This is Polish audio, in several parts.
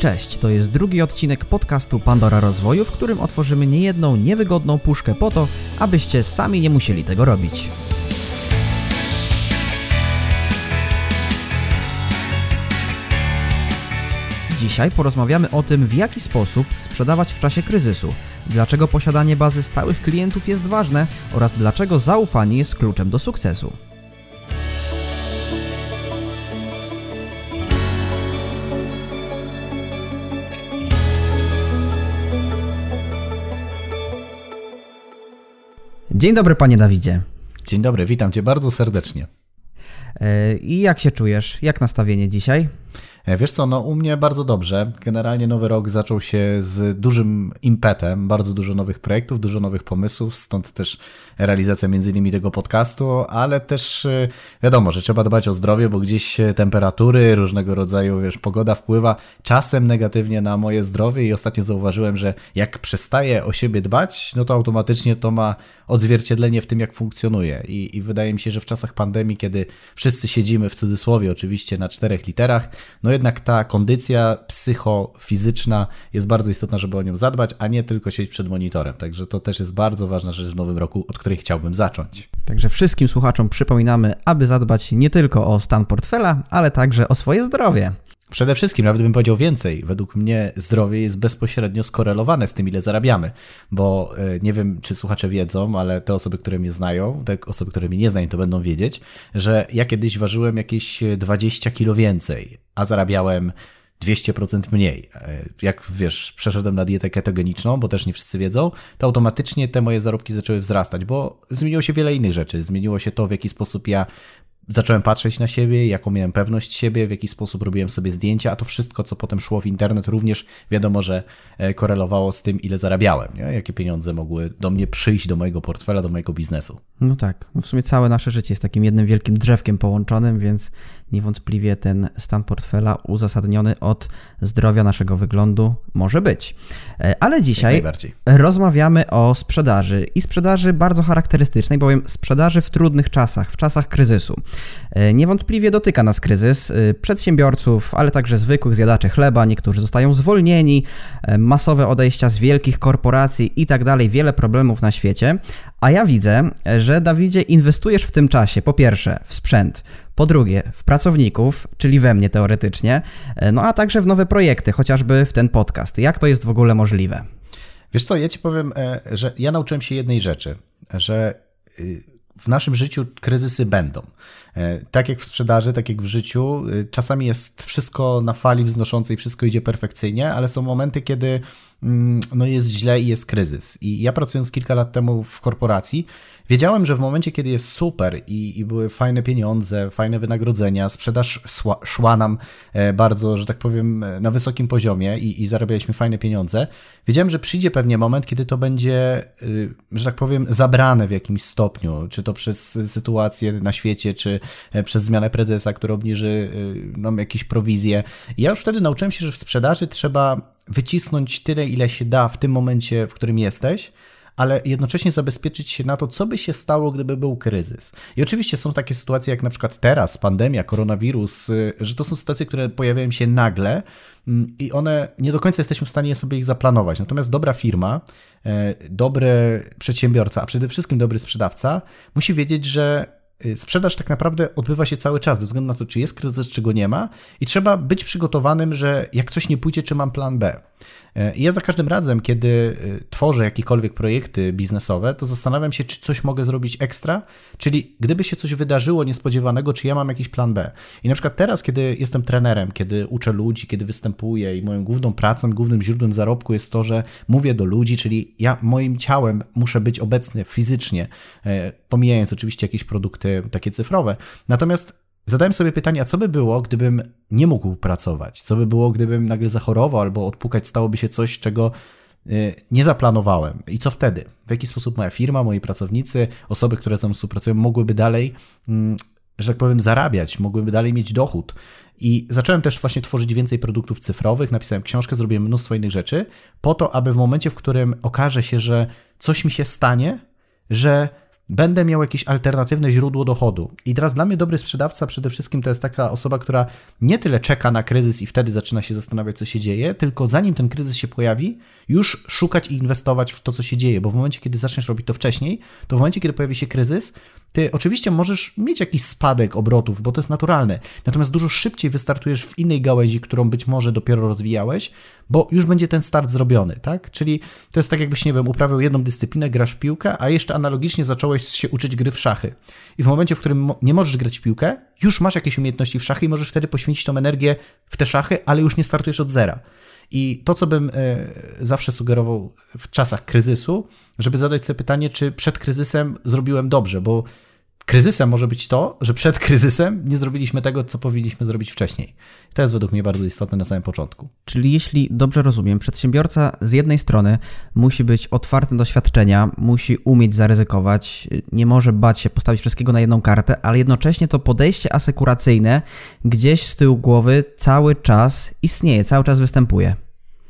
Cześć, to jest drugi odcinek podcastu Pandora Rozwoju, w którym otworzymy niejedną niewygodną puszkę po to, abyście sami nie musieli tego robić. Dzisiaj porozmawiamy o tym, w jaki sposób sprzedawać w czasie kryzysu, dlaczego posiadanie bazy stałych klientów jest ważne oraz dlaczego zaufanie jest kluczem do sukcesu. Dzień dobry, panie Dawidzie. Dzień dobry, witam cię bardzo serdecznie. E, I jak się czujesz? Jak nastawienie dzisiaj? E, wiesz co, no u mnie bardzo dobrze. Generalnie nowy rok zaczął się z dużym impetem, bardzo dużo nowych projektów, dużo nowych pomysłów, stąd też realizacja między innymi tego podcastu, ale też e, wiadomo, że trzeba dbać o zdrowie, bo gdzieś temperatury, różnego rodzaju, wiesz, pogoda wpływa czasem negatywnie na moje zdrowie i ostatnio zauważyłem, że jak przestaję o siebie dbać, no to automatycznie to ma odzwierciedlenie w tym, jak funkcjonuje. I, I, wydaje mi się, że w czasach pandemii, kiedy wszyscy siedzimy w cudzysłowie oczywiście na czterech literach, no jednak ta kondycja psychofizyczna jest bardzo istotna, żeby o nią zadbać, a nie tylko siedzieć przed monitorem. Także to też jest bardzo ważna rzecz w nowym roku, od której chciałbym zacząć. Także wszystkim słuchaczom przypominamy, aby zadbać nie tylko o stan portfela, ale także o swoje zdrowie. Przede wszystkim, nawet bym powiedział więcej, według mnie zdrowie jest bezpośrednio skorelowane z tym, ile zarabiamy, bo e, nie wiem, czy słuchacze wiedzą, ale te osoby, które mnie znają, te osoby, które mnie nie znają, to będą wiedzieć, że ja kiedyś ważyłem jakieś 20 kilo więcej, a zarabiałem 200% mniej. E, jak wiesz, przeszedłem na dietę ketogeniczną, bo też nie wszyscy wiedzą, to automatycznie te moje zarobki zaczęły wzrastać, bo zmieniło się wiele innych rzeczy. Zmieniło się to, w jaki sposób ja zacząłem patrzeć na siebie, jaką miałem pewność siebie, w jaki sposób robiłem sobie zdjęcia, a to wszystko, co potem szło w internet, również wiadomo, że e, korelowało z tym, ile zarabiałem, nie? jakie pieniądze mogły do mnie przyjść, do mojego portfela, do mojego biznesu. No tak, w sumie całe nasze życie jest takim jednym wielkim drzewkiem połączonym, więc niewątpliwie ten stan portfela uzasadniony od zdrowia naszego wyglądu może być. E, ale dzisiaj rozmawiamy o sprzedaży i sprzedaży bardzo charakterystycznej, bowiem sprzedaży w trudnych czasach, w czasach kryzysu. E, niewątpliwie dotyka nas kryzys e, przedsiębiorców, ale także zwykłych zjadaczy chleba, niektórzy zostają zwolnieni, masowe odejścia z wielkich korporacji i tak dalej, wiele problemów na świecie. A ja widzę, że Dawidzie inwestujesz w tym czasie po pierwsze w sprzęt, po drugie, w pracowników, czyli we mnie teoretycznie, e, no a także w nowe projekty, chociażby w ten podcast. Jak to jest w ogóle możliwe? Wiesz co, ja ci powiem, e, że ja nauczyłem się jednej rzeczy, że y, w naszym życiu kryzysy będą. E, tak jak w sprzedaży, tak jak w życiu, czasami jest wszystko na fali wznoszącej, wszystko idzie perfekcyjnie, ale są momenty, kiedy no jest źle i jest kryzys. I ja pracując kilka lat temu w korporacji, wiedziałem, że w momencie, kiedy jest super i, i były fajne pieniądze, fajne wynagrodzenia, sprzedaż szła, nam e, bardzo, że tak powiem, e, na wysokim poziomie i, i zarabialiśmy fajne pieniądze, wiedziałem, że przyjdzie pewnie moment, kiedy to będzie, y, że tak powiem, zabrane w jakimś stopniu, czy to przez sytuację na świecie, czy e, przez zmianę prezesa, który obniży nam jakieś prowizje. I ja już wtedy nauczyłem się, że w sprzedaży trzeba wycisnąć tyle, ile się da w tym momencie, w którym jesteś, ale jednocześnie zabezpieczyć się na to, co by się stało, gdyby był kryzys. I oczywiście są takie sytuacje, jak na przykład teraz, pandemia, koronawirus, y, że to są sytuacje, które pojawiają się nagle mm, i one nie do końca jesteśmy w stanie sobie ich zaplanować. Natomiast dobra firma, e, dobry przedsiębiorca, a przede wszystkim dobry sprzedawca musi wiedzieć, że sprzedaż tak naprawdę odbywa się cały czas, bez względu na to, czy jest kryzys, czy go nie ma, i trzeba być przygotowanym, że jak coś nie pójdzie, czy mam plan B. Ja za każdym razem, kiedy y, tworzę jakiekolwiek projekty biznesowe, to zastanawiam się, czy coś mogę zrobić ekstra, czyli gdyby się coś wydarzyło niespodziewanego, czy ja mam jakiś plan B. I na przykład teraz, kiedy jestem trenerem, kiedy uczę ludzi, kiedy występuję i moją główną pracą, głównym źródłem zarobku jest to, że mówię do ludzi, czyli ja moim ciałem muszę być obecny fizycznie, pomijając oczywiście jakieś produkty takie cyfrowe. Natomiast zadałem sobie pytanie, a co by było, gdybym nie mógł pracować? Co by było, gdybym nagle zachorował albo odpukać stałoby się coś, czego y, nie zaplanowałem. I co wtedy? W jaki sposób moja firma, moi pracownicy, osoby, które ze mną współpracują, mogłyby dalej, mm, że tak powiem, zarabiać, mogłyby dalej mieć dochód. I zacząłem też właśnie tworzyć więcej produktów cyfrowych, napisałem książkę, zrobiłem mnóstwo innych rzeczy, po to, aby w momencie, w którym okaże się, że coś mi się stanie, że będę miał jakieś alternatywne źródło dochodu. I teraz dla mnie dobry sprzedawca przede wszystkim to jest taka osoba, która nie tyle czeka na kryzys i wtedy zaczyna się zastanawiać, co się dzieje, tylko zanim ten kryzys się pojawi, już szukać i inwestować w to, co się dzieje, bo w momencie, kiedy zaczniesz robić to wcześniej, to w momencie, kiedy pojawi się kryzys, ty oczywiście możesz mieć jakiś spadek obrotów, bo to jest naturalne, natomiast dużo szybciej wystartujesz w innej gałęzi, którą być może dopiero rozwijałeś, bo już będzie ten start zrobiony, tak? Czyli to jest tak, jakbyś, nie wiem, uprawiał jedną dyscyplinę, grasz w piłkę, a jeszcze analogicznie zacząłeś się uczyć gry w szachy. I w momencie, w którym nie możesz grać w piłkę, już masz jakieś umiejętności w szachy i możesz wtedy poświęcić tą energię w te szachy, ale już nie startujesz od zera. I to, co bym e, zawsze sugerował w czasach kryzysu, żeby zadać sobie pytanie, czy przed kryzysem zrobiłem dobrze, bo kryzysem może być to, że przed kryzysem nie zrobiliśmy tego, co powinniśmy zrobić wcześniej. To jest według mnie bardzo istotne na samym początku. Czyli jeśli dobrze rozumiem, przedsiębiorca z jednej strony musi być otwarty do doświadczenia, musi umieć zaryzykować, nie może bać się postawić wszystkiego na jedną kartę, ale jednocześnie to podejście asekuracyjne gdzieś z tyłu głowy cały czas istnieje, cały czas występuje.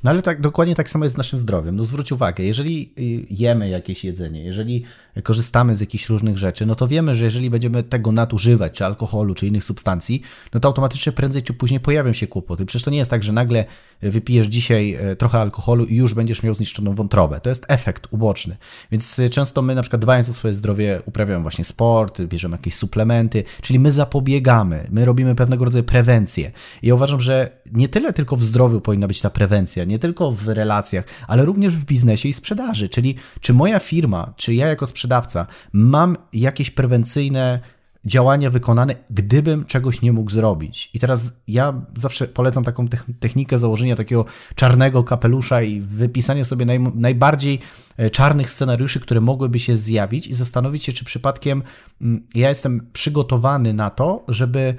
No ale tak, dokładnie tak samo jest z naszym zdrowiem. No zwróć uwagę, jeżeli y, jemy jakieś jedzenie, jeżeli korzystamy z jakichś różnych rzeczy, no to wiemy, że jeżeli będziemy tego nadużywać, czy alkoholu, czy innych substancji, no to automatycznie prędzej czy później pojawią się kłopoty. Przecież to nie jest tak, że nagle wypijesz dzisiaj e, trochę alkoholu i już będziesz miał zniszczoną wątrobę. To jest efekt uboczny. Więc e, często my na przykład dbając o swoje zdrowie uprawiamy właśnie sport, bierzemy jakieś suplementy, czyli my zapobiegamy, my robimy pewnego rodzaju prewencję. I ja uważam, że nie tyle tylko w zdrowiu powinna być ta prewencja, nie tylko w relacjach, ale również w biznesie i sprzedaży. Czyli czy moja firma, czy ja jako sprzedawca mam jakieś prewencyjne działania wykonane, gdybym czegoś nie mógł zrobić. I teraz ja zawsze polecam taką technikę założenia takiego czarnego kapelusza i wypisania sobie naj, najbardziej e, czarnych scenariuszy, które mogłyby się zjawić i zastanowić się, czy przypadkiem mm, ja jestem przygotowany na to, żeby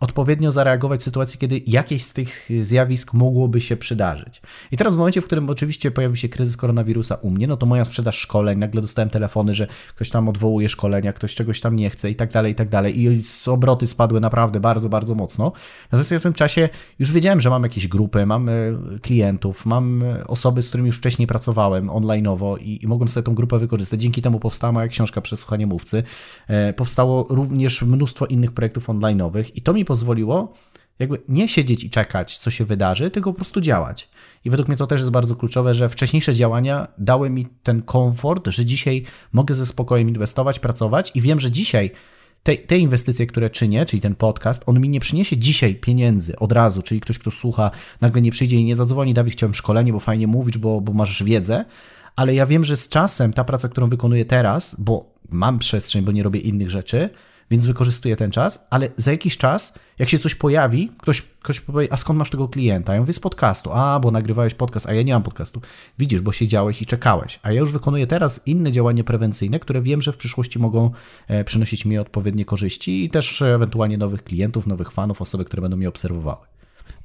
odpowiednio zareagować w sytuacji, kiedy jakieś z tych zjawisk mogłoby się przydarzyć. I teraz w momencie, w którym oczywiście pojawił się kryzys koronawirusa u mnie, no to moja sprzedaż szkoleń, nagle dostałem telefony, że ktoś tam odwołuje szkolenia, ktoś czegoś tam nie chce i tak dalej, i tak dalej. I obroty spadły naprawdę bardzo, bardzo mocno. Natomiast ja w tym czasie już wiedziałem, że mam jakieś grupy, mam e, klientów, mam e, osoby, z którymi już wcześniej pracowałem online'owo i, i mogłem sobie tą grupę wykorzystać. Dzięki temu powstała moja książka Przesłuchanie Mówcy. E, powstało również mnóstwo innych projektów online'owych i to mi pozwoliło jakby nie siedzieć i czekać, co się wydarzy, tylko po prostu działać. I według mnie to też jest bardzo kluczowe, że wcześniejsze działania dały mi ten komfort, że dzisiaj mogę ze spokojem inwestować, pracować i wiem, że dzisiaj te, te inwestycje, które czynię, czyli ten podcast, on mi nie przyniesie dzisiaj pieniędzy od razu, czyli ktoś, kto słucha, nagle nie przyjdzie i nie zadzwoni, Dawid, chciałem szkolenie, bo fajnie mówisz, bo, bo masz wiedzę, ale ja wiem, że z czasem ta praca, którą wykonuję teraz, bo mam przestrzeń, bo nie robię innych rzeczy, więc wykorzystuję ten czas, ale za jakiś czas, jak się coś pojawi, ktoś, ktoś powie, a skąd masz tego klienta? Ja mówię, z podcastu. A, bo nagrywałeś podcast, a ja nie mam podcastu. Widzisz, bo siedziałeś i czekałeś. A ja już wykonuję teraz inne działania prewencyjne, które wiem, że w przyszłości mogą e, przynosić mi odpowiednie korzyści i też ewentualnie nowych klientów, nowych fanów, osoby, które będą mnie obserwowały.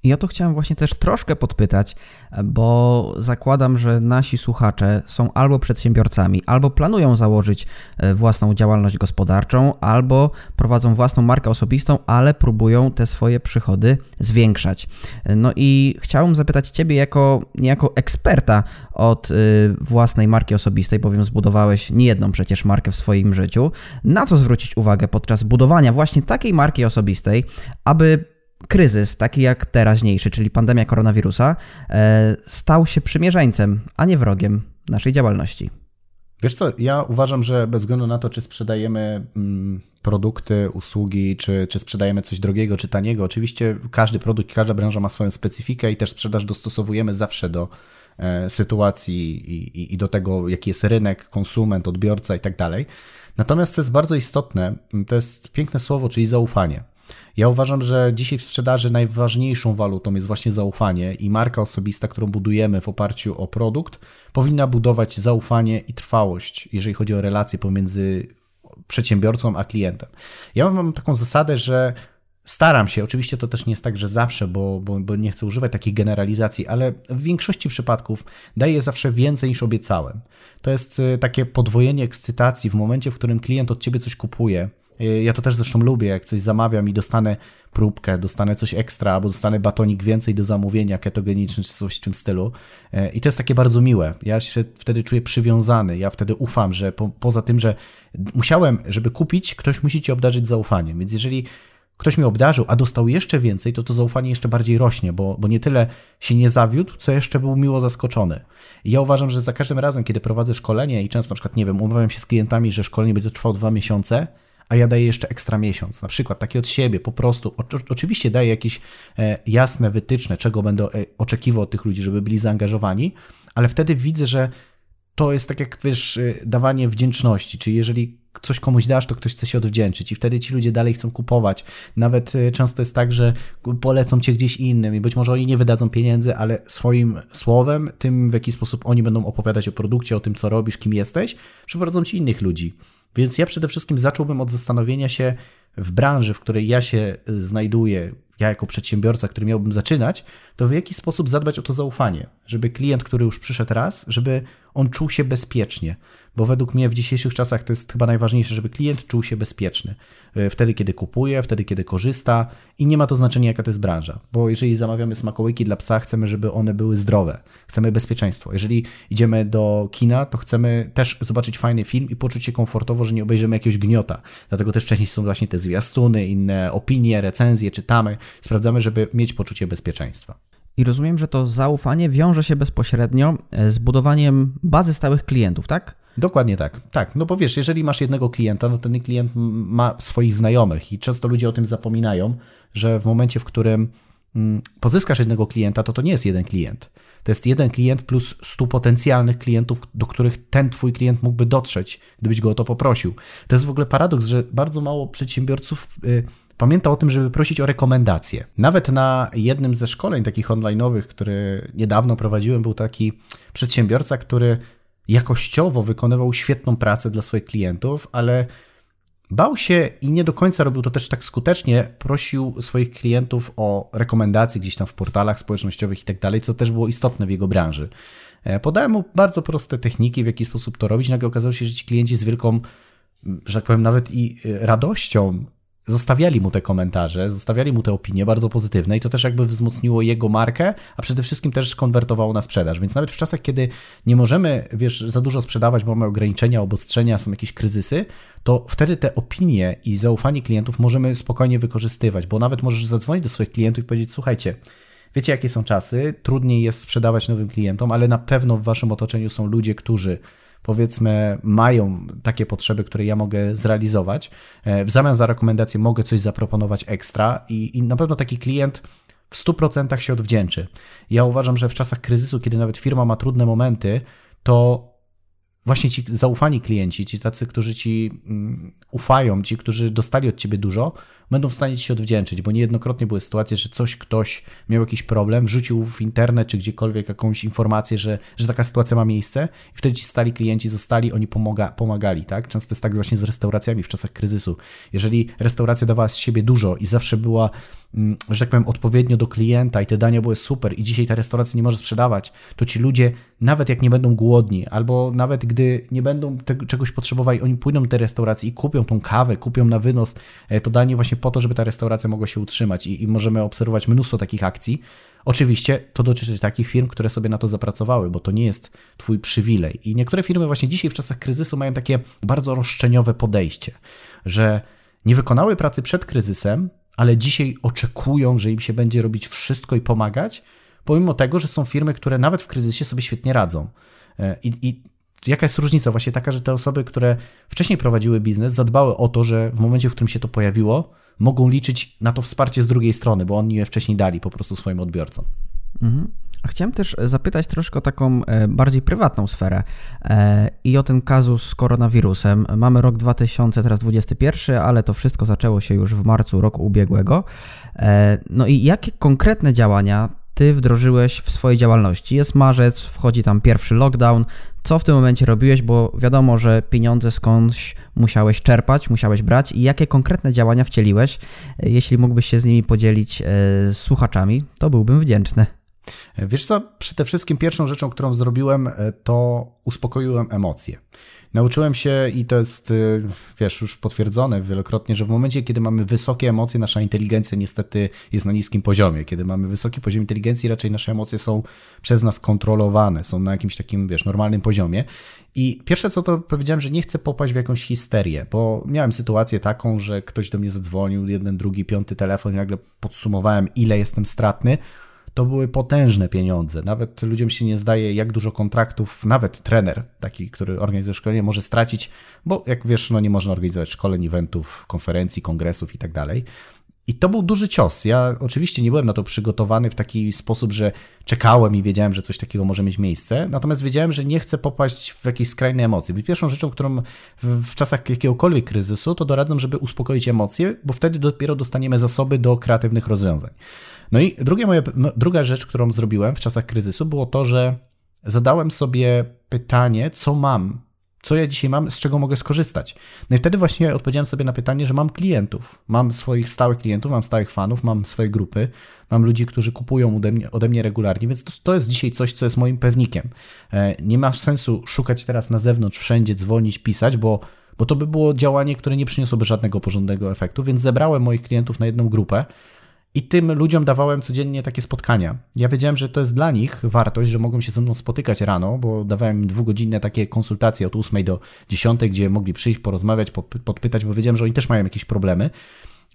I o to chciałem właśnie też troszkę podpytać, bo zakładam, że nasi słuchacze są albo przedsiębiorcami, albo planują założyć e, własną działalność gospodarczą, albo prowadzą własną markę osobistą, ale próbują te swoje przychody zwiększać. No i chciałbym zapytać Ciebie jako niejako eksperta od e, własnej marki osobistej, bowiem zbudowałeś niejedną przecież markę w swoim życiu, na co zwrócić uwagę podczas budowania właśnie takiej marki osobistej, aby kryzys, taki jak teraźniejszy, czyli pandemia koronawirusa, e, stał się przymierzeńcem, a nie wrogiem naszej działalności. Wiesz co, ja uważam, że bez względu na to, czy sprzedajemy mm, produkty, usługi, czy, czy sprzedajemy coś drogiego, czy taniego, oczywiście każdy produkt, każda branża ma swoją specyfikę i też sprzedaż dostosowujemy zawsze do e, sytuacji i, i, i do tego, jaki jest rynek, konsument, odbiorca i tak dalej. Natomiast co jest bardzo istotne, to jest piękne słowo, czyli zaufanie. Ja uważam, że dzisiaj w sprzedaży najważniejszą walutą jest właśnie zaufanie i marka osobista, którą budujemy w oparciu o produkt, powinna budować zaufanie i trwałość, jeżeli chodzi o relacje pomiędzy przedsiębiorcą a klientem. Ja mam taką zasadę, że Staram się, oczywiście to też nie jest tak, że zawsze, bo, bo, bo, nie chcę używać takiej generalizacji, ale w większości przypadków daję zawsze więcej niż obiecałem. To jest y, takie podwojenie ekscytacji w momencie, w którym klient od ciebie coś kupuje ja to też zresztą lubię, jak coś zamawiam i dostanę próbkę, dostanę coś ekstra, albo dostanę batonik więcej do zamówienia ketogeniczny, czy coś w tym stylu. Y, I to jest takie bardzo miłe. Ja się wtedy czuję przywiązany, ja wtedy ufam, że po, poza tym, że musiałem, żeby kupić, ktoś musi ci obdarzyć zaufaniem. Więc jeżeli ktoś mi obdarzył, a dostał jeszcze więcej, to to zaufanie jeszcze bardziej rośnie, bo, bo nie tyle się nie zawiódł, co jeszcze był miło zaskoczony. I ja uważam, że za każdym razem, kiedy prowadzę szkolenie i często na przykład, nie wiem, umawiam się z klientami, że szkolenie będzie trwało dwa miesiące, a ja daję jeszcze ekstra miesiąc, na przykład takie od siebie, po prostu. O, oczywiście daję jakieś e, jasne wytyczne, czego będę e, oczekiwał od tych ludzi, żeby byli zaangażowani, ale wtedy widzę, że to jest tak jak wiesz, e, dawanie wdzięczności, czyli jeżeli coś komuś dasz, to ktoś chce się odwdzięczyć i wtedy ci ludzie dalej chcą kupować. Nawet często jest tak, że polecą cię gdzieś innym i być może oni nie wydadzą pieniędzy, ale swoim słowem, tym w jaki sposób oni będą opowiadać o produkcie, o tym, co robisz, kim jesteś, przyprowadzą ci innych ludzi. Więc ja przede wszystkim zacząłbym od zastanowienia się w branży, w której ja się znajduję, ja jako przedsiębiorca, który miałbym zaczynać, to w jaki sposób zadbać o to zaufanie, żeby klient, który już przyszedł raz, żeby on czuł się bezpiecznie, bo według mnie w dzisiejszych czasach to jest chyba najważniejsze, żeby klient czuł się bezpieczny. E, wtedy, kiedy kupuje, wtedy, kiedy korzysta i nie ma to znaczenia, jaka to jest branża, bo jeżeli zamawiamy smakołyki dla psa, chcemy, żeby one były zdrowe, chcemy bezpieczeństwo. Jeżeli idziemy do kina, to chcemy też zobaczyć fajny film i poczuć się komfortowo, że nie obejrzymy jakiegoś gniota. Dlatego też wcześniej są właśnie te zwiastuny, inne opinie, recenzje, czytamy, sprawdzamy, żeby mieć poczucie bezpieczeństwa. I rozumiem, że to zaufanie wiąże się bezpośrednio e, z budowaniem bazy stałych klientów, tak? Dokładnie tak. Tak, no bo wiesz, jeżeli masz jednego klienta, no ten klient ma swoich znajomych i często ludzie o tym zapominają, że w momencie, w którym pozyskasz jednego klienta, to to nie jest jeden klient. To jest jeden klient plus stu potencjalnych klientów, do których ten twój klient mógłby dotrzeć, gdybyś go o to poprosił. To jest w ogóle paradoks, że bardzo mało przedsiębiorców y, pamięta o tym, żeby prosić o rekomendacje. Nawet na jednym ze szkoleń takich online'owych, które niedawno prowadziłem, był taki przedsiębiorca, który jakościowo wykonywał świetną pracę dla swoich klientów, ale bał się i nie do końca robił to też tak skutecznie, prosił swoich klientów o rekomendacje gdzieś tam w portalach społecznościowych i tak dalej, co też było istotne w jego branży. E, podałem mu bardzo proste techniki, w jaki sposób to robić. Nagle okazało się, że ci klienci z wielką, że tak powiem, nawet i e, radością zostawiali mu te komentarze, zostawiali mu te opinie bardzo pozytywne i to też jakby wzmocniło jego markę, a przede wszystkim też konwertowało na sprzedaż. Więc nawet w czasach, kiedy nie możemy, wiesz, za dużo sprzedawać, bo mamy ograniczenia, obostrzenia, są jakieś kryzysy, to wtedy te opinie i zaufanie klientów możemy spokojnie wykorzystywać, bo nawet możesz zadzwonić do swoich klientów i powiedzieć: Słuchajcie, wiecie, jakie są czasy, trudniej jest sprzedawać nowym klientom, ale na pewno w waszym otoczeniu są ludzie, którzy powiedzmy mają takie potrzeby, które ja mogę zrealizować. E, w zamian za rekomendację mogę coś zaproponować ekstra i, i na pewno taki klient w 100% się odwdzięczy. Ja uważam, że w czasach kryzysu, kiedy nawet firma ma trudne momenty, to właśnie ci zaufani klienci, ci tacy, którzy ci um, ufają, ci, którzy dostali od ciebie dużo, będą w stanie ci się odwdzięczyć, bo niejednokrotnie były sytuacje, że coś ktoś miał jakiś problem, wrzucił w internet czy gdziekolwiek jakąś informację, że, że taka sytuacja ma miejsce i wtedy ci stali klienci zostali, oni pomaga, pomagali, tak? Często jest tak właśnie z restauracjami w czasach kryzysu. Jeżeli restauracja dawała z siebie dużo i zawsze była Mm, że tak powiem, odpowiednio do klienta i te dania były super i dzisiaj ta restauracja nie może sprzedawać, to ci ludzie, nawet jak nie będą głodni, albo nawet gdy nie będą czegoś potrzebowali, oni pójdą do tej restauracji i kupią tą kawę, kupią na wynos e, to danie właśnie po to, żeby ta restauracja mogła się utrzymać i, i możemy obserwować mnóstwo takich akcji. Oczywiście to dotyczy takich firm, które sobie na to zapracowały, bo to nie jest twój przywilej. I niektóre firmy właśnie dzisiaj w czasach kryzysu mają takie bardzo roszczeniowe podejście, że nie wykonały pracy przed kryzysem, ale dzisiaj oczekują, że im się będzie robić wszystko i pomagać, pomimo tego, że są firmy, które nawet w kryzysie sobie świetnie radzą. E, I, i jaka jest różnica? Właśnie taka, że te osoby, które wcześniej prowadziły biznes, zadbały o to, że w momencie, w którym się to pojawiło, mogą liczyć na to wsparcie z drugiej strony, bo oni je wcześniej dali po prostu swoim odbiorcom. Mhm. A chciałem też zapytać troszkę o taką e, bardziej prywatną sferę e, i o ten kazus z koronawirusem. Mamy rok 2021, ale to wszystko zaczęło się już w marcu roku ubiegłego. E, no i jakie konkretne działania ty wdrożyłeś w swojej działalności? Jest marzec, wchodzi tam pierwszy lockdown. Co w tym momencie robiłeś? Bo wiadomo, że pieniądze skądś musiałeś czerpać, musiałeś brać. I jakie konkretne działania wcieliłeś? Jeśli mógłbyś się z nimi podzielić z słuchaczami, to byłbym wdzięczny. Wiesz co, przede wszystkim pierwszą rzeczą, którą zrobiłem, to uspokoiłem emocje. Nauczyłem się i to jest, y, wiesz, już potwierdzone wielokrotnie, że w momencie, kiedy mamy wysokie emocje, nasza inteligencja niestety jest na niskim poziomie. Kiedy mamy wysoki poziom inteligencji, raczej nasze emocje są przez nas kontrolowane, są na jakimś takim, wiesz, normalnym poziomie. I pierwsze co to powiedziałem, że nie chcę popaść w jakąś histerię, bo miałem sytuację taką, że ktoś do mnie zadzwonił, jeden, drugi, piąty telefon i nagle podsumowałem, ile jestem stratny to były potężne pieniądze. Nawet ludziom się nie zdaje, jak dużo kontraktów, nawet trener, taki, który organizuje szkolenie, może stracić, bo jak wiesz, no nie można organizować szkoleń, eventów, konferencji, kongresów i tak. I to był duży cios. Ja oczywiście nie byłem na to przygotowany w taki sposób, że czekałem i wiedziałem, że coś takiego może mieć miejsce, natomiast wiedziałem, że nie chcę popaść w jakieś skrajne emocje. I pierwszą rzeczą, którą w czasach jakiegokolwiek kryzysu, to doradzam, żeby uspokoić emocje, bo wtedy dopiero dostaniemy zasoby do kreatywnych rozwiązań. No i drugie moje, no, druga rzecz, którą zrobiłem w czasach kryzysu, było to, że zadałem sobie pytanie, co mam, co ja dzisiaj mam, z czego mogę skorzystać. No i wtedy właśnie odpowiedziałem sobie na pytanie, że mam klientów. Mam swoich stałych klientów, mam stałych fanów, mam swoje grupy, mam ludzi, którzy kupują ode mnie, ode mnie regularnie, więc to, to jest dzisiaj coś, co jest moim pewnikiem. E, nie ma sensu szukać teraz na zewnątrz, wszędzie dzwonić, pisać, bo, bo to by było działanie, które nie przyniosłoby żadnego porządnego efektu, więc zebrałem moich klientów na jedną grupę i tym ludziom dawałem codziennie takie spotkania. Ja wiedziałem, że to jest dla nich wartość, że mogą się ze mną spotykać rano, bo dawałem dwugodzinne takie konsultacje od 8 do 10, gdzie mogli przyjść, porozmawiać, podpytać, bo wiedziałem, że oni też mają jakieś problemy.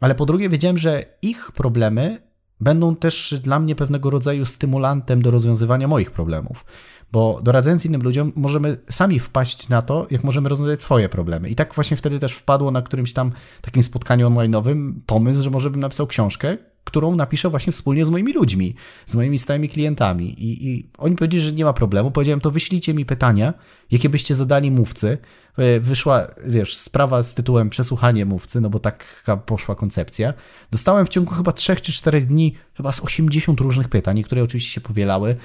Ale po drugie, wiedziałem, że ich problemy będą też dla mnie pewnego rodzaju stymulantem do rozwiązywania moich problemów. Bo doradzając innym ludziom, możemy sami wpaść na to, jak możemy rozwiązać swoje problemy. I tak właśnie wtedy też wpadło na którymś tam takim spotkaniu online'owym pomysł, że może bym napisał książkę, którą napiszę właśnie wspólnie z moimi ludźmi, z moimi stałymi klientami. I, I, oni powiedzieli, że nie ma problemu. Powiedziałem, to wyślijcie mi pytania, jakie byście zadali mówcy. E, wyszła, wiesz, sprawa z tytułem Przesłuchanie mówcy, no bo tak poszła koncepcja. Dostałem w ciągu chyba 3 czy 4 dni chyba z 80 różnych pytań, które oczywiście się powielały.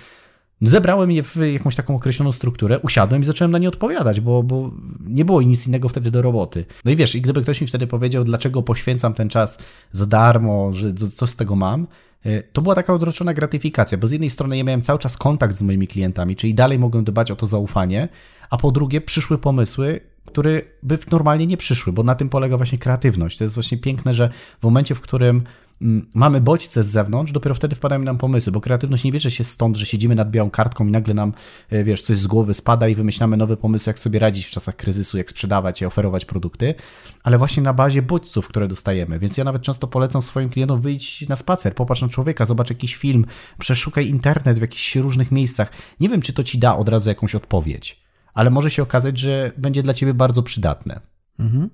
Zebrałem je w jakąś taką określoną strukturę, usiadłem i zacząłem na nie odpowiadać, bo, bo nie było nic innego wtedy do roboty. No i wiesz, i gdyby ktoś mi wtedy powiedział, dlaczego poświęcam ten czas za darmo, że co z tego mam, y, to była taka odroczona gratyfikacja, bo z jednej strony ja miałem cały czas kontakt z moimi klientami, czyli dalej mogłem dbać o to zaufanie, a po drugie przyszły pomysły, które by normalnie nie przyszły, bo na tym polega właśnie kreatywność. To jest właśnie piękne, że w momencie, w którym mamy bodźce z zewnątrz, dopiero wtedy wpadają nam pomysły, bo kreatywność nie bierze się stąd, że siedzimy nad białą kartką i nagle nam, e, wiesz, coś z głowy spada i wymyślamy nowe pomysły, jak sobie radzić w czasach kryzysu, jak sprzedawać i oferować produkty, ale właśnie na bazie bodźców, które dostajemy. Więc ja nawet często polecam swoim klientom wyjść na spacer, popatrz na człowieka, zobacz jakiś film, przeszukaj internet w jakichś różnych miejscach. Nie wiem, czy to ci da od razu jakąś odpowiedź, ale może się okazać, że będzie dla ciebie bardzo przydatne. Mhm.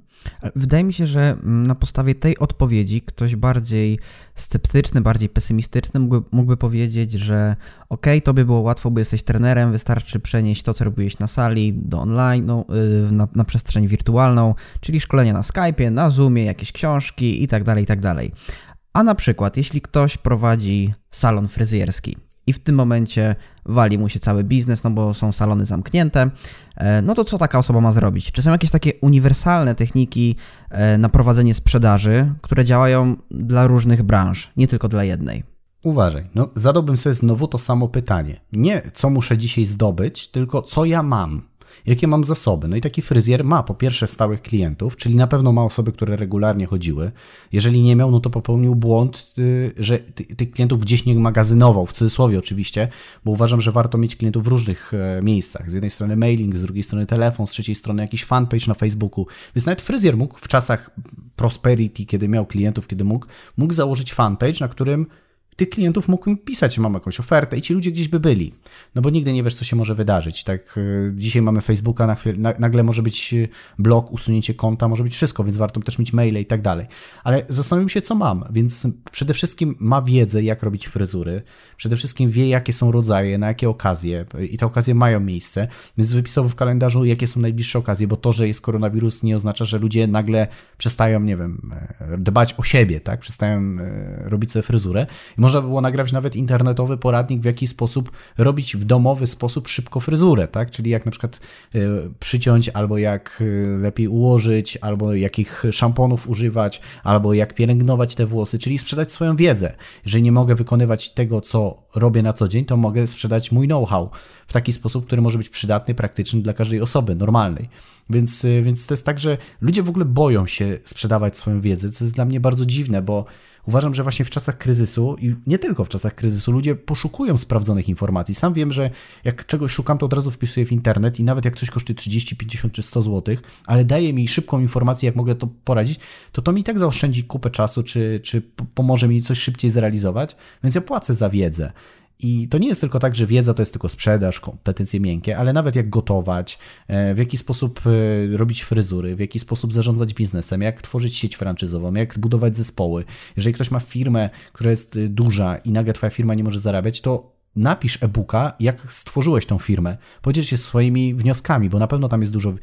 Wydaje mi się, że na podstawie tej odpowiedzi ktoś bardziej sceptyczny, bardziej pesymistyczny mógłby, mógłby powiedzieć, że ok, to by było łatwo, bo jesteś trenerem, wystarczy przenieść to, co robiłeś na sali do online, no, y, na, na przestrzeń wirtualną, czyli szkolenia na Skype'ie, na Zoomie, jakieś książki itd., tak itd. Tak A na przykład, jeśli ktoś prowadzi salon fryzjerski, i w tym momencie wali mu się cały biznes, no bo są salony zamknięte, e, no to co taka osoba ma zrobić? Czy są jakieś takie uniwersalne techniki e, na prowadzenie sprzedaży, które działają dla różnych branż, nie tylko dla jednej? Uważaj, no zadałbym sobie znowu to samo pytanie. Nie co muszę dzisiaj zdobyć, tylko co ja mam jakie mam zasoby. No i taki fryzjer ma po pierwsze stałych klientów, czyli na pewno ma osoby, które regularnie chodziły. Jeżeli nie miał, no to popełnił błąd, y, że tych klientów gdzieś nie magazynował, w cudzysłowie oczywiście, bo uważam, że warto mieć klientów w różnych e, miejscach. Z jednej strony mailing, z drugiej strony telefon, z trzeciej strony jakiś fanpage na Facebooku. Więc nawet fryzjer mógł w czasach prosperity, kiedy miał klientów, kiedy mógł, mógł założyć fanpage, na którym tych klientów mógłbym pisać, mam jakąś ofertę i ci ludzie gdzieś by byli. No bo nigdy nie wiesz, co się może wydarzyć. Tak, y, dzisiaj mamy Facebooka, na chwilę, nagle może być y, blog, usunięcie konta, może być wszystko, więc warto też mieć maile i tak dalej. Ale zastanowiłem się, co mam, więc przede wszystkim ma wiedzę, jak robić fryzury, przede wszystkim wie, jakie są rodzaje, na jakie okazje i te okazje mają miejsce, więc wypisał w kalendarzu, jakie są najbliższe okazje, bo to, że jest koronawirus nie oznacza, że ludzie nagle przestają, nie wiem, e, dbać o siebie, tak, przestają e, robić sobie fryzurę. I Można było nagrać nawet internetowy poradnik, w jaki sposób robić w domowy sposób szybko fryzurę, tak? Czyli jak na przykład y, przyciąć, albo jak y, lepiej ułożyć, albo jakich szamponów używać, albo jak pielęgnować te włosy, czyli sprzedać swoją wiedzę. Jeżeli nie mogę wykonywać tego, co robię na co dzień, to mogę sprzedać mój know-how w taki sposób, który może być przydatny, praktyczny dla każdej osoby normalnej. Więc, y, więc to jest tak, że ludzie w ogóle boją się sprzedawać swoją wiedzę, co jest dla mnie bardzo dziwne, bo uważam, że właśnie w czasach kryzysu i nie tylko w czasach kryzysu ludzie poszukują sprawdzonych informacji. Sam wiem, że jak czegoś szukam, to od razu wpisuję w internet i nawet jak coś kosztuje 30, 50 czy 100 zł, ale daje mi szybką informację, jak mogę to poradzić, to to mi tak zaoszczędzi kupę czasu, czy, czy pomoże mi coś szybciej zrealizować, więc ja płacę za wiedzę. I to nie jest tylko tak, że wiedza to jest tylko sprzedaż, kompetencje miękkie, ale nawet jak gotować, e, w jaki sposób e, robić fryzury, w jaki sposób zarządzać biznesem, jak tworzyć sieć franczyzową, jak budować zespoły. Jeżeli ktoś ma firmę, która jest e, duża i nagle twoja firma nie może zarabiać, to napisz e-booka, jak stworzyłeś tą firmę. Podziel się swoimi wnioskami, bo na pewno tam jest dużo,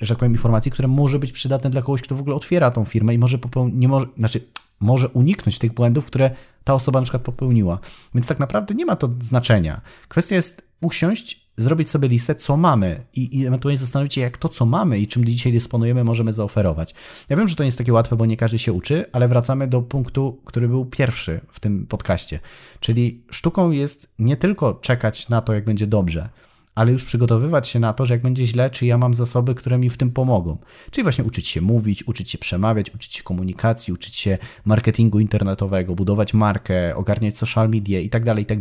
że tak powiem, informacji, które może być przydatne dla kogoś, kto w ogóle otwiera tą firmę i może popełnić, może, znaczy może uniknąć tych błędów, które ta osoba na przykład popełniła. Więc tak naprawdę nie ma to znaczenia. Kwestia jest usiąść, zrobić sobie listę, co mamy i, i ewentualnie zastanowić się, jak to, co mamy i czym dzisiaj dysponujemy, możemy zaoferować. Ja wiem, że to nie jest takie łatwe, bo nie każdy się uczy, ale wracamy do punktu, który był pierwszy w tym podcaście. Czyli sztuką jest nie tylko czekać na to, jak będzie dobrze, ale już przygotowywać się na to, że jak będzie źle, czy ja mam zasoby, które mi w tym pomogą. Czyli właśnie uczyć się mówić, uczyć się przemawiać, uczyć się komunikacji, uczyć się marketingu internetowego, budować markę, ogarniać social media i tak dalej, i tak.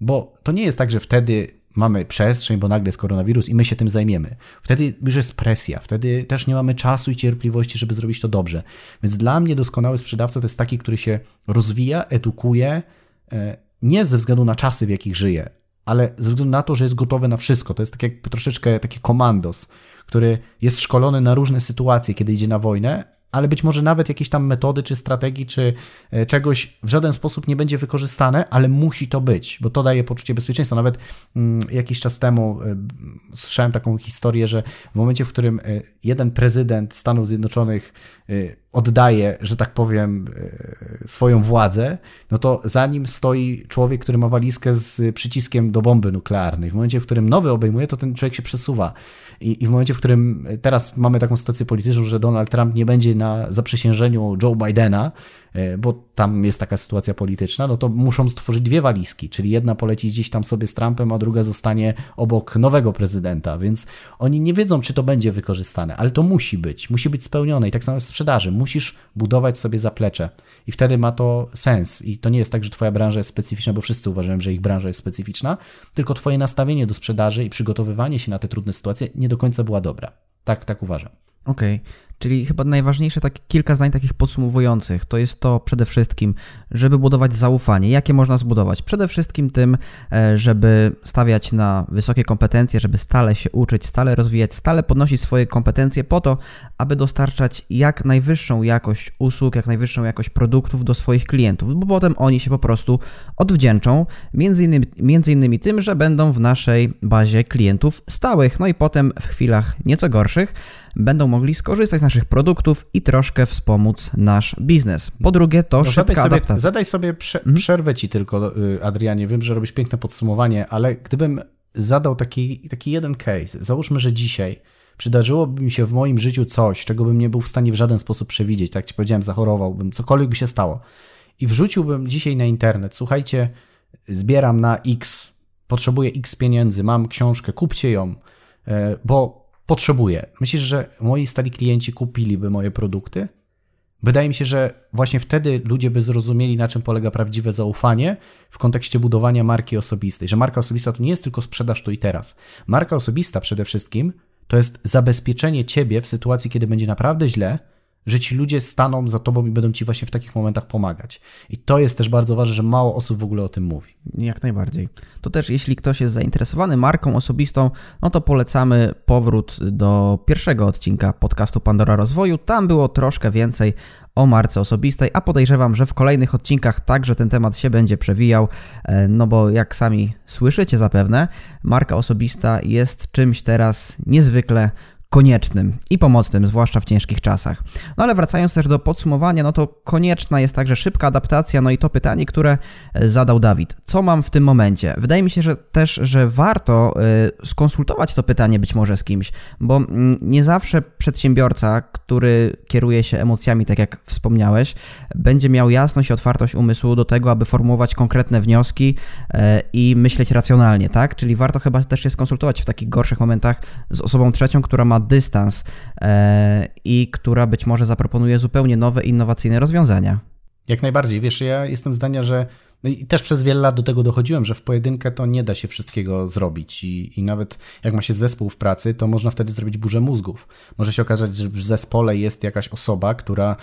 Bo to nie jest tak, że wtedy mamy przestrzeń, bo nagle jest koronawirus i my się tym zajmiemy. Wtedy już jest presja, wtedy też nie mamy czasu i cierpliwości, żeby zrobić to dobrze. Więc dla mnie doskonały sprzedawca to jest taki, który się rozwija, edukuje, e, nie ze względu na czasy, w jakich żyje, ale ze względu na to, że jest gotowy na wszystko. To jest tak jak troszeczkę taki komandos, który jest szkolony na różne sytuacje, kiedy idzie na wojnę, ale być może nawet jakieś tam metody, czy strategii, czy e, czegoś w żaden sposób nie będzie wykorzystane, ale musi to być, bo to daje poczucie bezpieczeństwa. Nawet mm, jakiś czas temu e, słyszałem taką historię, że w momencie, w którym e, jeden prezydent Stanów Zjednoczonych oddaje, że tak powiem, swoją władzę, no to za nim stoi człowiek, który ma walizkę z przyciskiem do bomby nuklearnej. W momencie, w którym nowy obejmuje, to ten człowiek się przesuwa. I, I, w momencie, w którym teraz mamy taką sytuację polityczną, że Donald Trump nie będzie na zaprzysiężeniu Joe Bidena, E, bo tam jest taka sytuacja polityczna, no to muszą stworzyć dwie walizki, czyli jedna poleci gdzieś tam sobie z Trumpem, a druga zostanie obok nowego prezydenta, więc oni nie wiedzą, czy to będzie wykorzystane, ale to musi być, musi być spełnione i tak samo w sprzedaży, musisz budować sobie zaplecze i wtedy ma to sens i to nie jest tak, że twoja branża jest specyficzna, bo wszyscy uważają, że ich branża jest specyficzna, tylko twoje nastawienie do sprzedaży i przygotowywanie się na te trudne sytuacje nie do końca była dobra. Tak, tak uważam. Okej. Okay. Czyli chyba najważniejsze tak kilka zdań takich podsumowujących to jest to przede wszystkim, żeby budować zaufanie. Jakie można zbudować? Przede wszystkim tym, e, żeby stawiać na wysokie kompetencje, żeby stale się uczyć, stale rozwijać, stale podnosić swoje kompetencje po to, aby dostarczać jak najwyższą jakość usług, jak najwyższą jakość produktów do swoich klientów, bo potem oni się po prostu odwdzięczą, między innymi, między innymi tym, że będą w naszej bazie klientów stałych, no i potem w chwilach nieco gorszych będą mogli skorzystać z naszych produktów i troszkę wspomóc nasz biznes. Po drugie, to no, szybka zadaj sobie, adaptacja. Zadaj sobie, prze, mhm. przerwę ci tylko, y, Adrianie, wiem, że robisz piękne podsumowanie, ale gdybym zadał taki, taki jeden case, załóżmy, że dzisiaj przydarzyłoby mi się w moim życiu coś, czego bym nie był w stanie w żaden sposób przewidzieć, tak jak ci powiedziałem, zachorowałbym, cokolwiek by się stało i wrzuciłbym dzisiaj na internet, słuchajcie, zbieram na X, potrzebuję X pieniędzy, mam książkę, kupcie ją, e, bo potrzebuję. Myślisz, że moi stali klienci kupiliby moje produkty? Wydaje mi się, że właśnie wtedy ludzie by zrozumieli, na czym polega prawdziwe zaufanie w kontekście budowania marki osobistej. Że marka osobista to nie jest tylko sprzedaż tu i teraz. Marka osobista przede wszystkim to jest zabezpieczenie ciebie w sytuacji, kiedy będzie naprawdę źle, że ci ludzie staną za tobą i będą ci właśnie w takich momentach pomagać. I to jest też bardzo ważne, że mało osób w ogóle o tym mówi. Jak najbardziej. To też jeśli ktoś jest zainteresowany marką osobistą, no to polecamy powrót do pierwszego odcinka podcastu Pandora Rozwoju. Tam było troszkę więcej o marce osobistej, a podejrzewam, że w kolejnych odcinkach także ten temat się będzie przewijał, e, no bo jak sami słyszycie zapewne, marka osobista jest czymś teraz niezwykle koniecznym i pomocnym, zwłaszcza w ciężkich czasach. No ale wracając też do podsumowania, no to konieczna jest także szybka adaptacja, no i to pytanie, które e, zadał Dawid. Co mam w tym momencie? Wydaje mi się, że też, że warto e, skonsultować to pytanie być może z kimś, bo mm, nie zawsze przedsiębiorca, który kieruje się emocjami, tak jak wspomniałeś, będzie miał jasność i otwartość umysłu do tego, aby formułować konkretne wnioski e, i myśleć racjonalnie, tak? Czyli warto chyba też się skonsultować w takich gorszych momentach z osobą trzecią, która ma dystans e, i która być może zaproponuje zupełnie nowe, innowacyjne rozwiązania. Jak najbardziej. Wiesz, ja jestem zdania, że no i też przez wiele lat do tego dochodziłem, że w pojedynkę to nie da się wszystkiego zrobić i, i nawet jak ma się zespół w pracy, to można wtedy zrobić burzę mózgów. Może się okazać, że w zespole jest jakaś osoba, która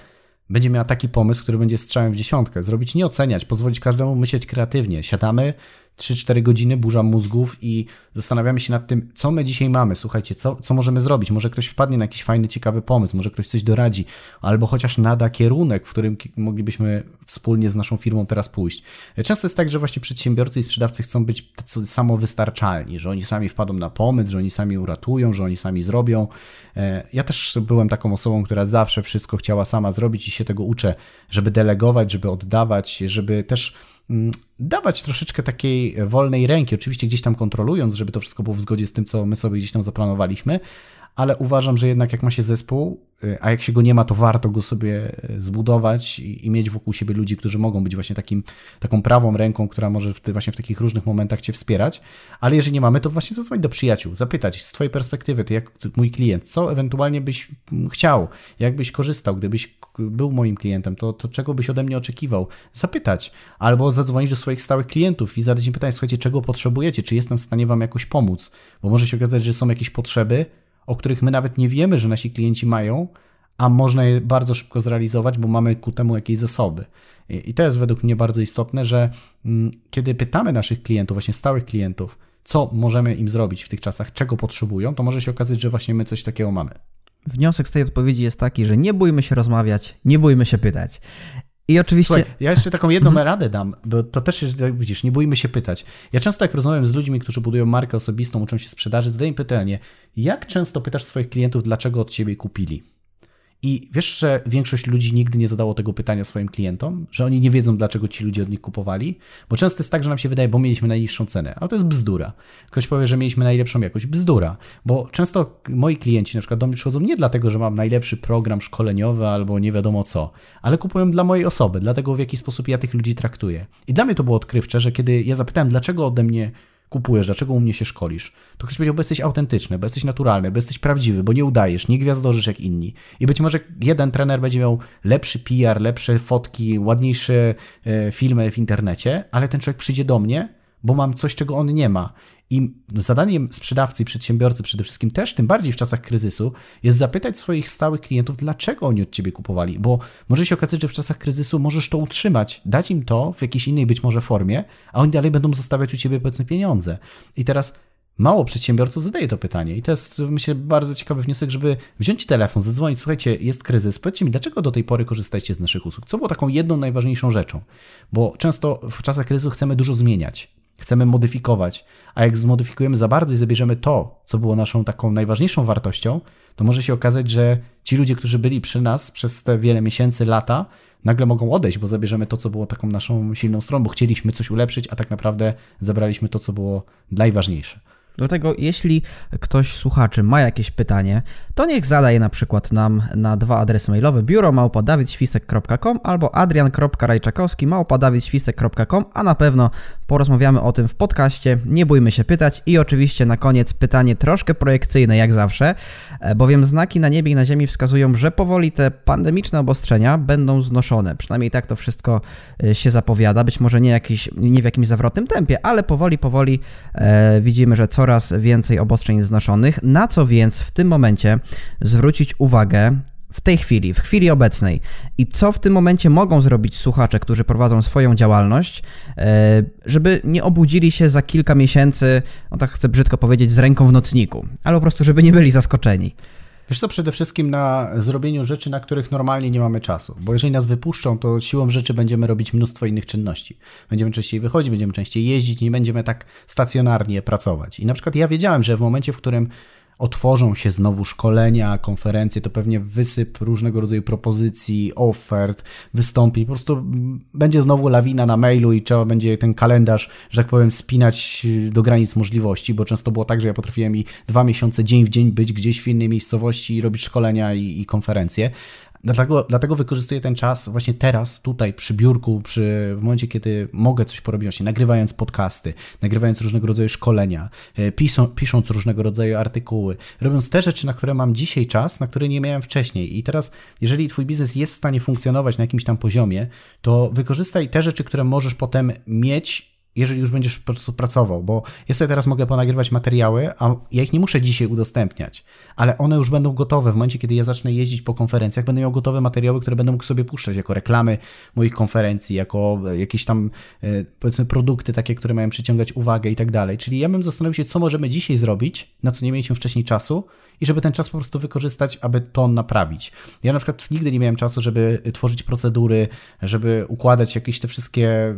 będzie miała taki pomysł, który będzie strzałem w dziesiątkę. Zrobić, nie oceniać, pozwolić każdemu myśleć kreatywnie. Siadamy, 3-4 godziny, burza mózgów i zastanawiamy się nad tym, co my dzisiaj mamy. Słuchajcie, co, co możemy zrobić? Może ktoś wpadnie na jakiś fajny, ciekawy pomysł, może ktoś coś doradzi, albo chociaż nada kierunek, w którym moglibyśmy wspólnie z naszą firmą teraz pójść. Często jest tak, że właśnie przedsiębiorcy i sprzedawcy chcą być samowystarczalni, że oni sami wpadą na pomysł, że oni sami uratują, że oni sami zrobią. E, ja też byłem taką osobą, która zawsze wszystko chciała sama zrobić i się tego uczę, żeby delegować, żeby oddawać, żeby też dawać troszeczkę takiej wolnej ręki, oczywiście gdzieś tam kontrolując, żeby to wszystko było w zgodzie z tym, co my sobie gdzieś tam zaplanowaliśmy, ale uważam, że jednak jak ma się zespół, y, a jak się go nie ma, to warto go sobie y, zbudować i, i mieć wokół siebie ludzi, którzy mogą być właśnie takim, taką prawą ręką, która może w ty, właśnie w takich różnych momentach cię wspierać. Ale jeżeli nie mamy, to właśnie zadzwonić do przyjaciół, zapytać z twojej perspektywy, ty jak mój klient, co ewentualnie byś chciał, jakbyś korzystał, gdybyś był moim klientem, to, to czego byś ode mnie oczekiwał? Zapytać. Albo zadzwonić do swoich stałych klientów i zadać im pytanie, słuchajcie, czego potrzebujecie, czy jestem w stanie wam jakoś pomóc? Bo może się okazać, że są jakieś potrzeby, o których my nawet nie wiemy, że nasi klienci mają, a można je bardzo szybko zrealizować, bo mamy ku temu jakieś zasoby. I to jest według mnie bardzo istotne, że mm, kiedy pytamy naszych klientów, właśnie stałych klientów, co możemy im zrobić w tych czasach, czego potrzebują, to może się okazać, że właśnie my coś takiego mamy. Wniosek z tej odpowiedzi jest taki, że nie bójmy się rozmawiać, nie bójmy się pytać. I oczywiście. Słuchaj, ja jeszcze taką jedną mhm. radę dam, bo to też jest, jak widzisz, nie bójmy się pytać. Ja często, jak rozmawiam z ludźmi, którzy budują markę osobistą, uczą się sprzedaży, zadaję pytanie, jak często pytasz swoich klientów, dlaczego od ciebie kupili? I wiesz, że większość ludzi nigdy nie zadało tego pytania swoim klientom, że oni nie wiedzą, dlaczego ci ludzie od nich kupowali, bo często jest tak, że nam się wydaje, bo mieliśmy najniższą cenę, ale to jest bzdura. Ktoś powie, że mieliśmy najlepszą jakość, bzdura, bo często moi klienci na przykład do mnie przychodzą nie dlatego, że mam najlepszy program szkoleniowy albo nie wiadomo co, ale kupują dla mojej osoby, dlatego w jaki sposób ja tych ludzi traktuję. I dla mnie to było odkrywcze, że kiedy ja zapytałem, dlaczego ode mnie kupujesz, dlaczego u mnie się szkolisz, to ktoś powiedział, bo jesteś autentyczny, bo jesteś naturalny, bo jesteś prawdziwy, bo nie udajesz, nie gwiazdorzysz jak inni. I być może jeden trener będzie miał lepszy PR, lepsze fotki, ładniejsze e, filmy w internecie, ale ten człowiek przyjdzie do mnie, bo mam coś, czego on nie ma. I zadaniem sprzedawcy i przedsiębiorcy przede wszystkim też, tym bardziej w czasach kryzysu, jest zapytać swoich stałych klientów, dlaczego oni od ciebie kupowali. Bo może się okazać, że w czasach kryzysu możesz to utrzymać, dać im to w jakiejś innej być może formie, a oni dalej będą zostawiać u ciebie powiedzmy pieniądze. I teraz mało przedsiębiorców zadaje to pytanie. I to jest, myślę, bardzo ciekawy wniosek, żeby wziąć telefon, zadzwonić, słuchajcie, jest kryzys, powiedzcie mi, dlaczego do tej pory korzystajcie z naszych usług? Co było taką jedną najważniejszą rzeczą? Bo często w czasach kryzysu chcemy dużo zmieniać chcemy modyfikować, a jak zmodyfikujemy za bardzo i zabierzemy to, co było naszą taką najważniejszą wartością, to może się okazać, że ci ludzie, którzy byli przy nas przez te wiele miesięcy, lata, nagle mogą odejść, bo zabierzemy to, co było taką naszą silną stroną, bo chcieliśmy coś ulepszyć, a tak naprawdę zabraliśmy to, co było najważniejsze. Dlatego jeśli ktoś słuchaczy ma jakieś pytanie, to niech zadaje na przykład nam na dwa adresy mailowe biuro małpadawidświsek.com albo adrian.rajczakowski małpadawidświsek.com, a na pewno porozmawiamy o tym w podcaście. Nie bójmy się pytać i oczywiście na koniec pytanie troszkę projekcyjne jak zawsze, e, bowiem znaki na niebie i na ziemi wskazują, że powoli te pandemiczne obostrzenia będą znoszone. Przynajmniej tak to wszystko e, się zapowiada. Być może nie, jakiś, nie w jakimś zawrotnym tempie, ale powoli, powoli e, widzimy, że co coraz więcej obostrzeń znoszonych, na co więc w tym momencie zwrócić uwagę w tej chwili, w chwili obecnej i co w tym momencie mogą zrobić słuchacze, którzy prowadzą swoją działalność, e, żeby nie obudzili się za kilka miesięcy, no tak chcę brzydko powiedzieć, z ręką w nocniku, ale po prostu, żeby nie byli zaskoczeni. Wiesz co, przede wszystkim na zrobieniu rzeczy, na których normalnie nie mamy czasu, bo jeżeli nas wypuszczą, to siłą rzeczy będziemy robić mnóstwo innych czynności. Będziemy częściej wychodzić, będziemy częściej jeździć, nie będziemy tak stacjonarnie pracować. I na przykład ja wiedziałem, że w momencie, w którym otworzą się znowu szkolenia, konferencje, to pewnie wysyp różnego rodzaju propozycji, ofert, wystąpień. Po prostu będzie znowu lawina na mailu i trzeba będzie ten kalendarz, że tak powiem, spinać do granic możliwości, bo często było tak, że ja potrafiłem i dwa miesiące dzień w dzień być gdzieś w innej miejscowości i robić szkolenia i, i konferencje. Dlatego, dlatego wykorzystuję ten czas właśnie teraz, tutaj przy biurku, przy, w momencie, kiedy mogę coś porobić, właśnie nagrywając podcasty, nagrywając różnego rodzaju szkolenia, e, pisą, pisząc różnego rodzaju artykuły, robiąc te rzeczy, na które mam dzisiaj czas, na które nie miałem wcześniej. I teraz, jeżeli Twój biznes jest w stanie funkcjonować na jakimś tam poziomie, to wykorzystaj te rzeczy, które możesz potem mieć jeżeli już będziesz po prostu pracował, bo ja sobie teraz mogę ponagrywać materiały, a ja ich nie muszę dzisiaj udostępniać, ale one już będą gotowe w momencie, kiedy ja zacznę jeździć po konferencjach, będę miał gotowe materiały, które będę mógł sobie puszczać jako reklamy moich konferencji, jako jakieś tam e, powiedzmy produkty takie, które mają przyciągać uwagę i tak dalej. Czyli ja bym zastanowił się, co możemy dzisiaj zrobić, na co nie mieliśmy wcześniej czasu i żeby ten czas po prostu wykorzystać, aby to naprawić. Ja na przykład nigdy nie miałem czasu, żeby tworzyć procedury, żeby układać jakieś te wszystkie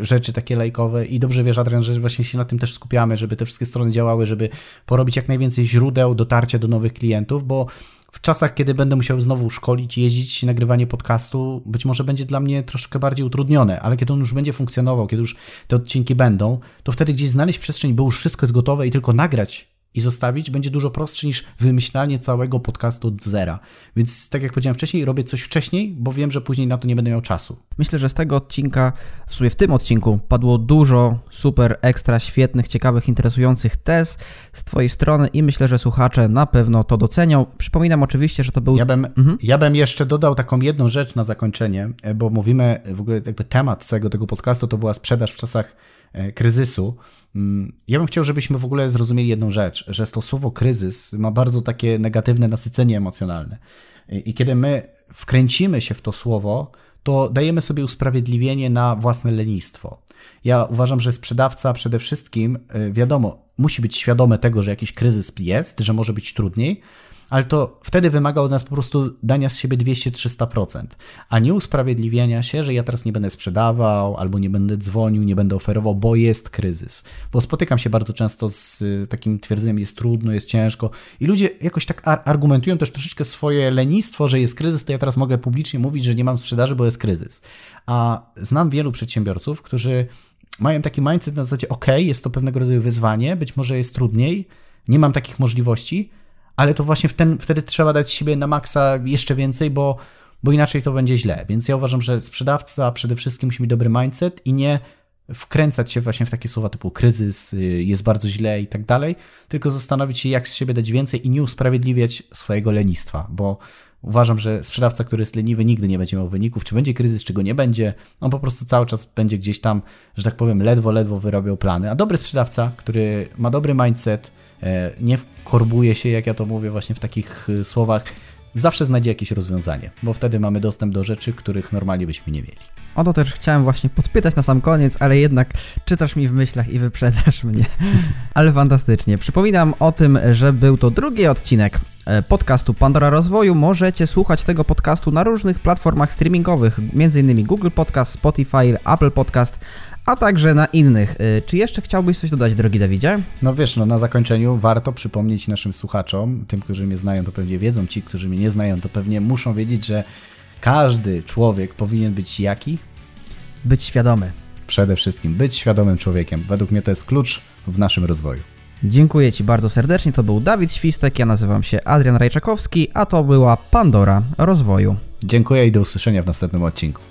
e, rzeczy takie lajkowe, i dobrze wiesz, Adrian, że właśnie się na tym też skupiamy, żeby te wszystkie strony działały, żeby porobić jak najwięcej źródeł dotarcia do nowych klientów, bo w czasach, kiedy będę musiał znowu szkolić, jeździć, nagrywanie podcastu, być może będzie dla mnie troszkę bardziej utrudnione, ale kiedy on już będzie funkcjonował, kiedy już te odcinki będą, to wtedy gdzieś znaleźć przestrzeń, bo już wszystko jest gotowe i tylko nagrać i zostawić będzie dużo prostsze niż wymyślanie całego podcastu od zera. Więc tak jak powiedziałem wcześniej, robię coś wcześniej, bo wiem, że później na to nie będę miał czasu. Myślę, że z tego odcinka, w sumie w tym odcinku, padło dużo super, ekstra, świetnych, ciekawych, interesujących tez z Twojej strony i myślę, że słuchacze na pewno to docenią. Przypominam oczywiście, że to był... Ja bym, mhm. ja bym jeszcze dodał taką jedną rzecz na zakończenie, bo mówimy, w ogóle jakby temat całego tego podcastu to była sprzedaż w czasach kryzysu. Mm, ja bym chciał, żebyśmy w ogóle zrozumieli jedną rzecz, że to słowo kryzys ma bardzo takie negatywne nasycenie emocjonalne. I kiedy my wkręcimy się w to słowo, to dajemy sobie usprawiedliwienie na własne lenistwo. Ja uważam, że sprzedawca przede wszystkim, e, wiadomo, musi być świadomy tego, że jakiś kryzys jest, że może być trudniej, ale to wtedy wymaga od nas po prostu dania z siebie 200-300%, a nie usprawiedliwiania się, że ja teraz nie będę sprzedawał, albo nie będę dzwonił, nie będę oferował, bo jest kryzys. Bo spotykam się bardzo często z y, takim twierdzeniem, jest trudno, jest ciężko i ludzie jakoś tak argumentują też troszeczkę swoje lenistwo, że jest kryzys, to ja teraz mogę publicznie mówić, że nie mam sprzedaży, bo jest kryzys. A znam wielu przedsiębiorców, którzy mają taki mindset na zasadzie, ok, jest to pewnego rodzaju wyzwanie, być może jest trudniej, nie mam takich możliwości, ale to właśnie ten, wtedy trzeba dać siebie na maksa jeszcze więcej, bo, bo inaczej to będzie źle. Więc ja uważam, że sprzedawca przede wszystkim musi mieć dobry mindset i nie wkręcać się właśnie w takie słowa typu kryzys, y, jest bardzo źle i tak dalej, tylko zastanowić się, jak z siebie dać więcej i nie usprawiedliwiać swojego lenistwa, bo uważam, że sprzedawca, który jest leniwy, nigdy nie będzie miał wyników, czy będzie kryzys, czy go nie będzie, on po prostu cały czas będzie gdzieś tam, że tak powiem, ledwo, ledwo wyrabiał plany, a dobry sprzedawca, który ma dobry mindset, nie korbuje się, jak ja to mówię właśnie w takich e, słowach, zawsze znajdzie jakieś rozwiązanie, bo wtedy mamy dostęp do rzeczy, których normalnie byśmy nie mieli. O to też chciałem właśnie podpytać na sam koniec, ale jednak czytasz mi w myślach i wyprzedzasz mnie. ale fantastycznie. Przypominam o tym, że był to drugi odcinek e, podcastu Pandora Rozwoju. Możecie słuchać tego podcastu na różnych platformach streamingowych, m.in. Google Podcast, Spotify, Apple Podcast, a także na innych. Y, czy jeszcze chciałbyś coś dodać, drogi Dawidzie? No wiesz, no na zakończeniu warto przypomnieć naszym słuchaczom, tym, którzy mnie znają, to pewnie wiedzą, ci, którzy mnie nie znają, to pewnie muszą wiedzieć, że każdy człowiek powinien być jaki? Być świadomy. Przede wszystkim być świadomym człowiekiem. Według mnie to jest klucz w naszym rozwoju. Dziękuję Ci bardzo serdecznie. To był Dawid Świstek, ja nazywam się Adrian Rajczakowski, a to była Pandora Rozwoju. Dziękuję i do usłyszenia w następnym odcinku.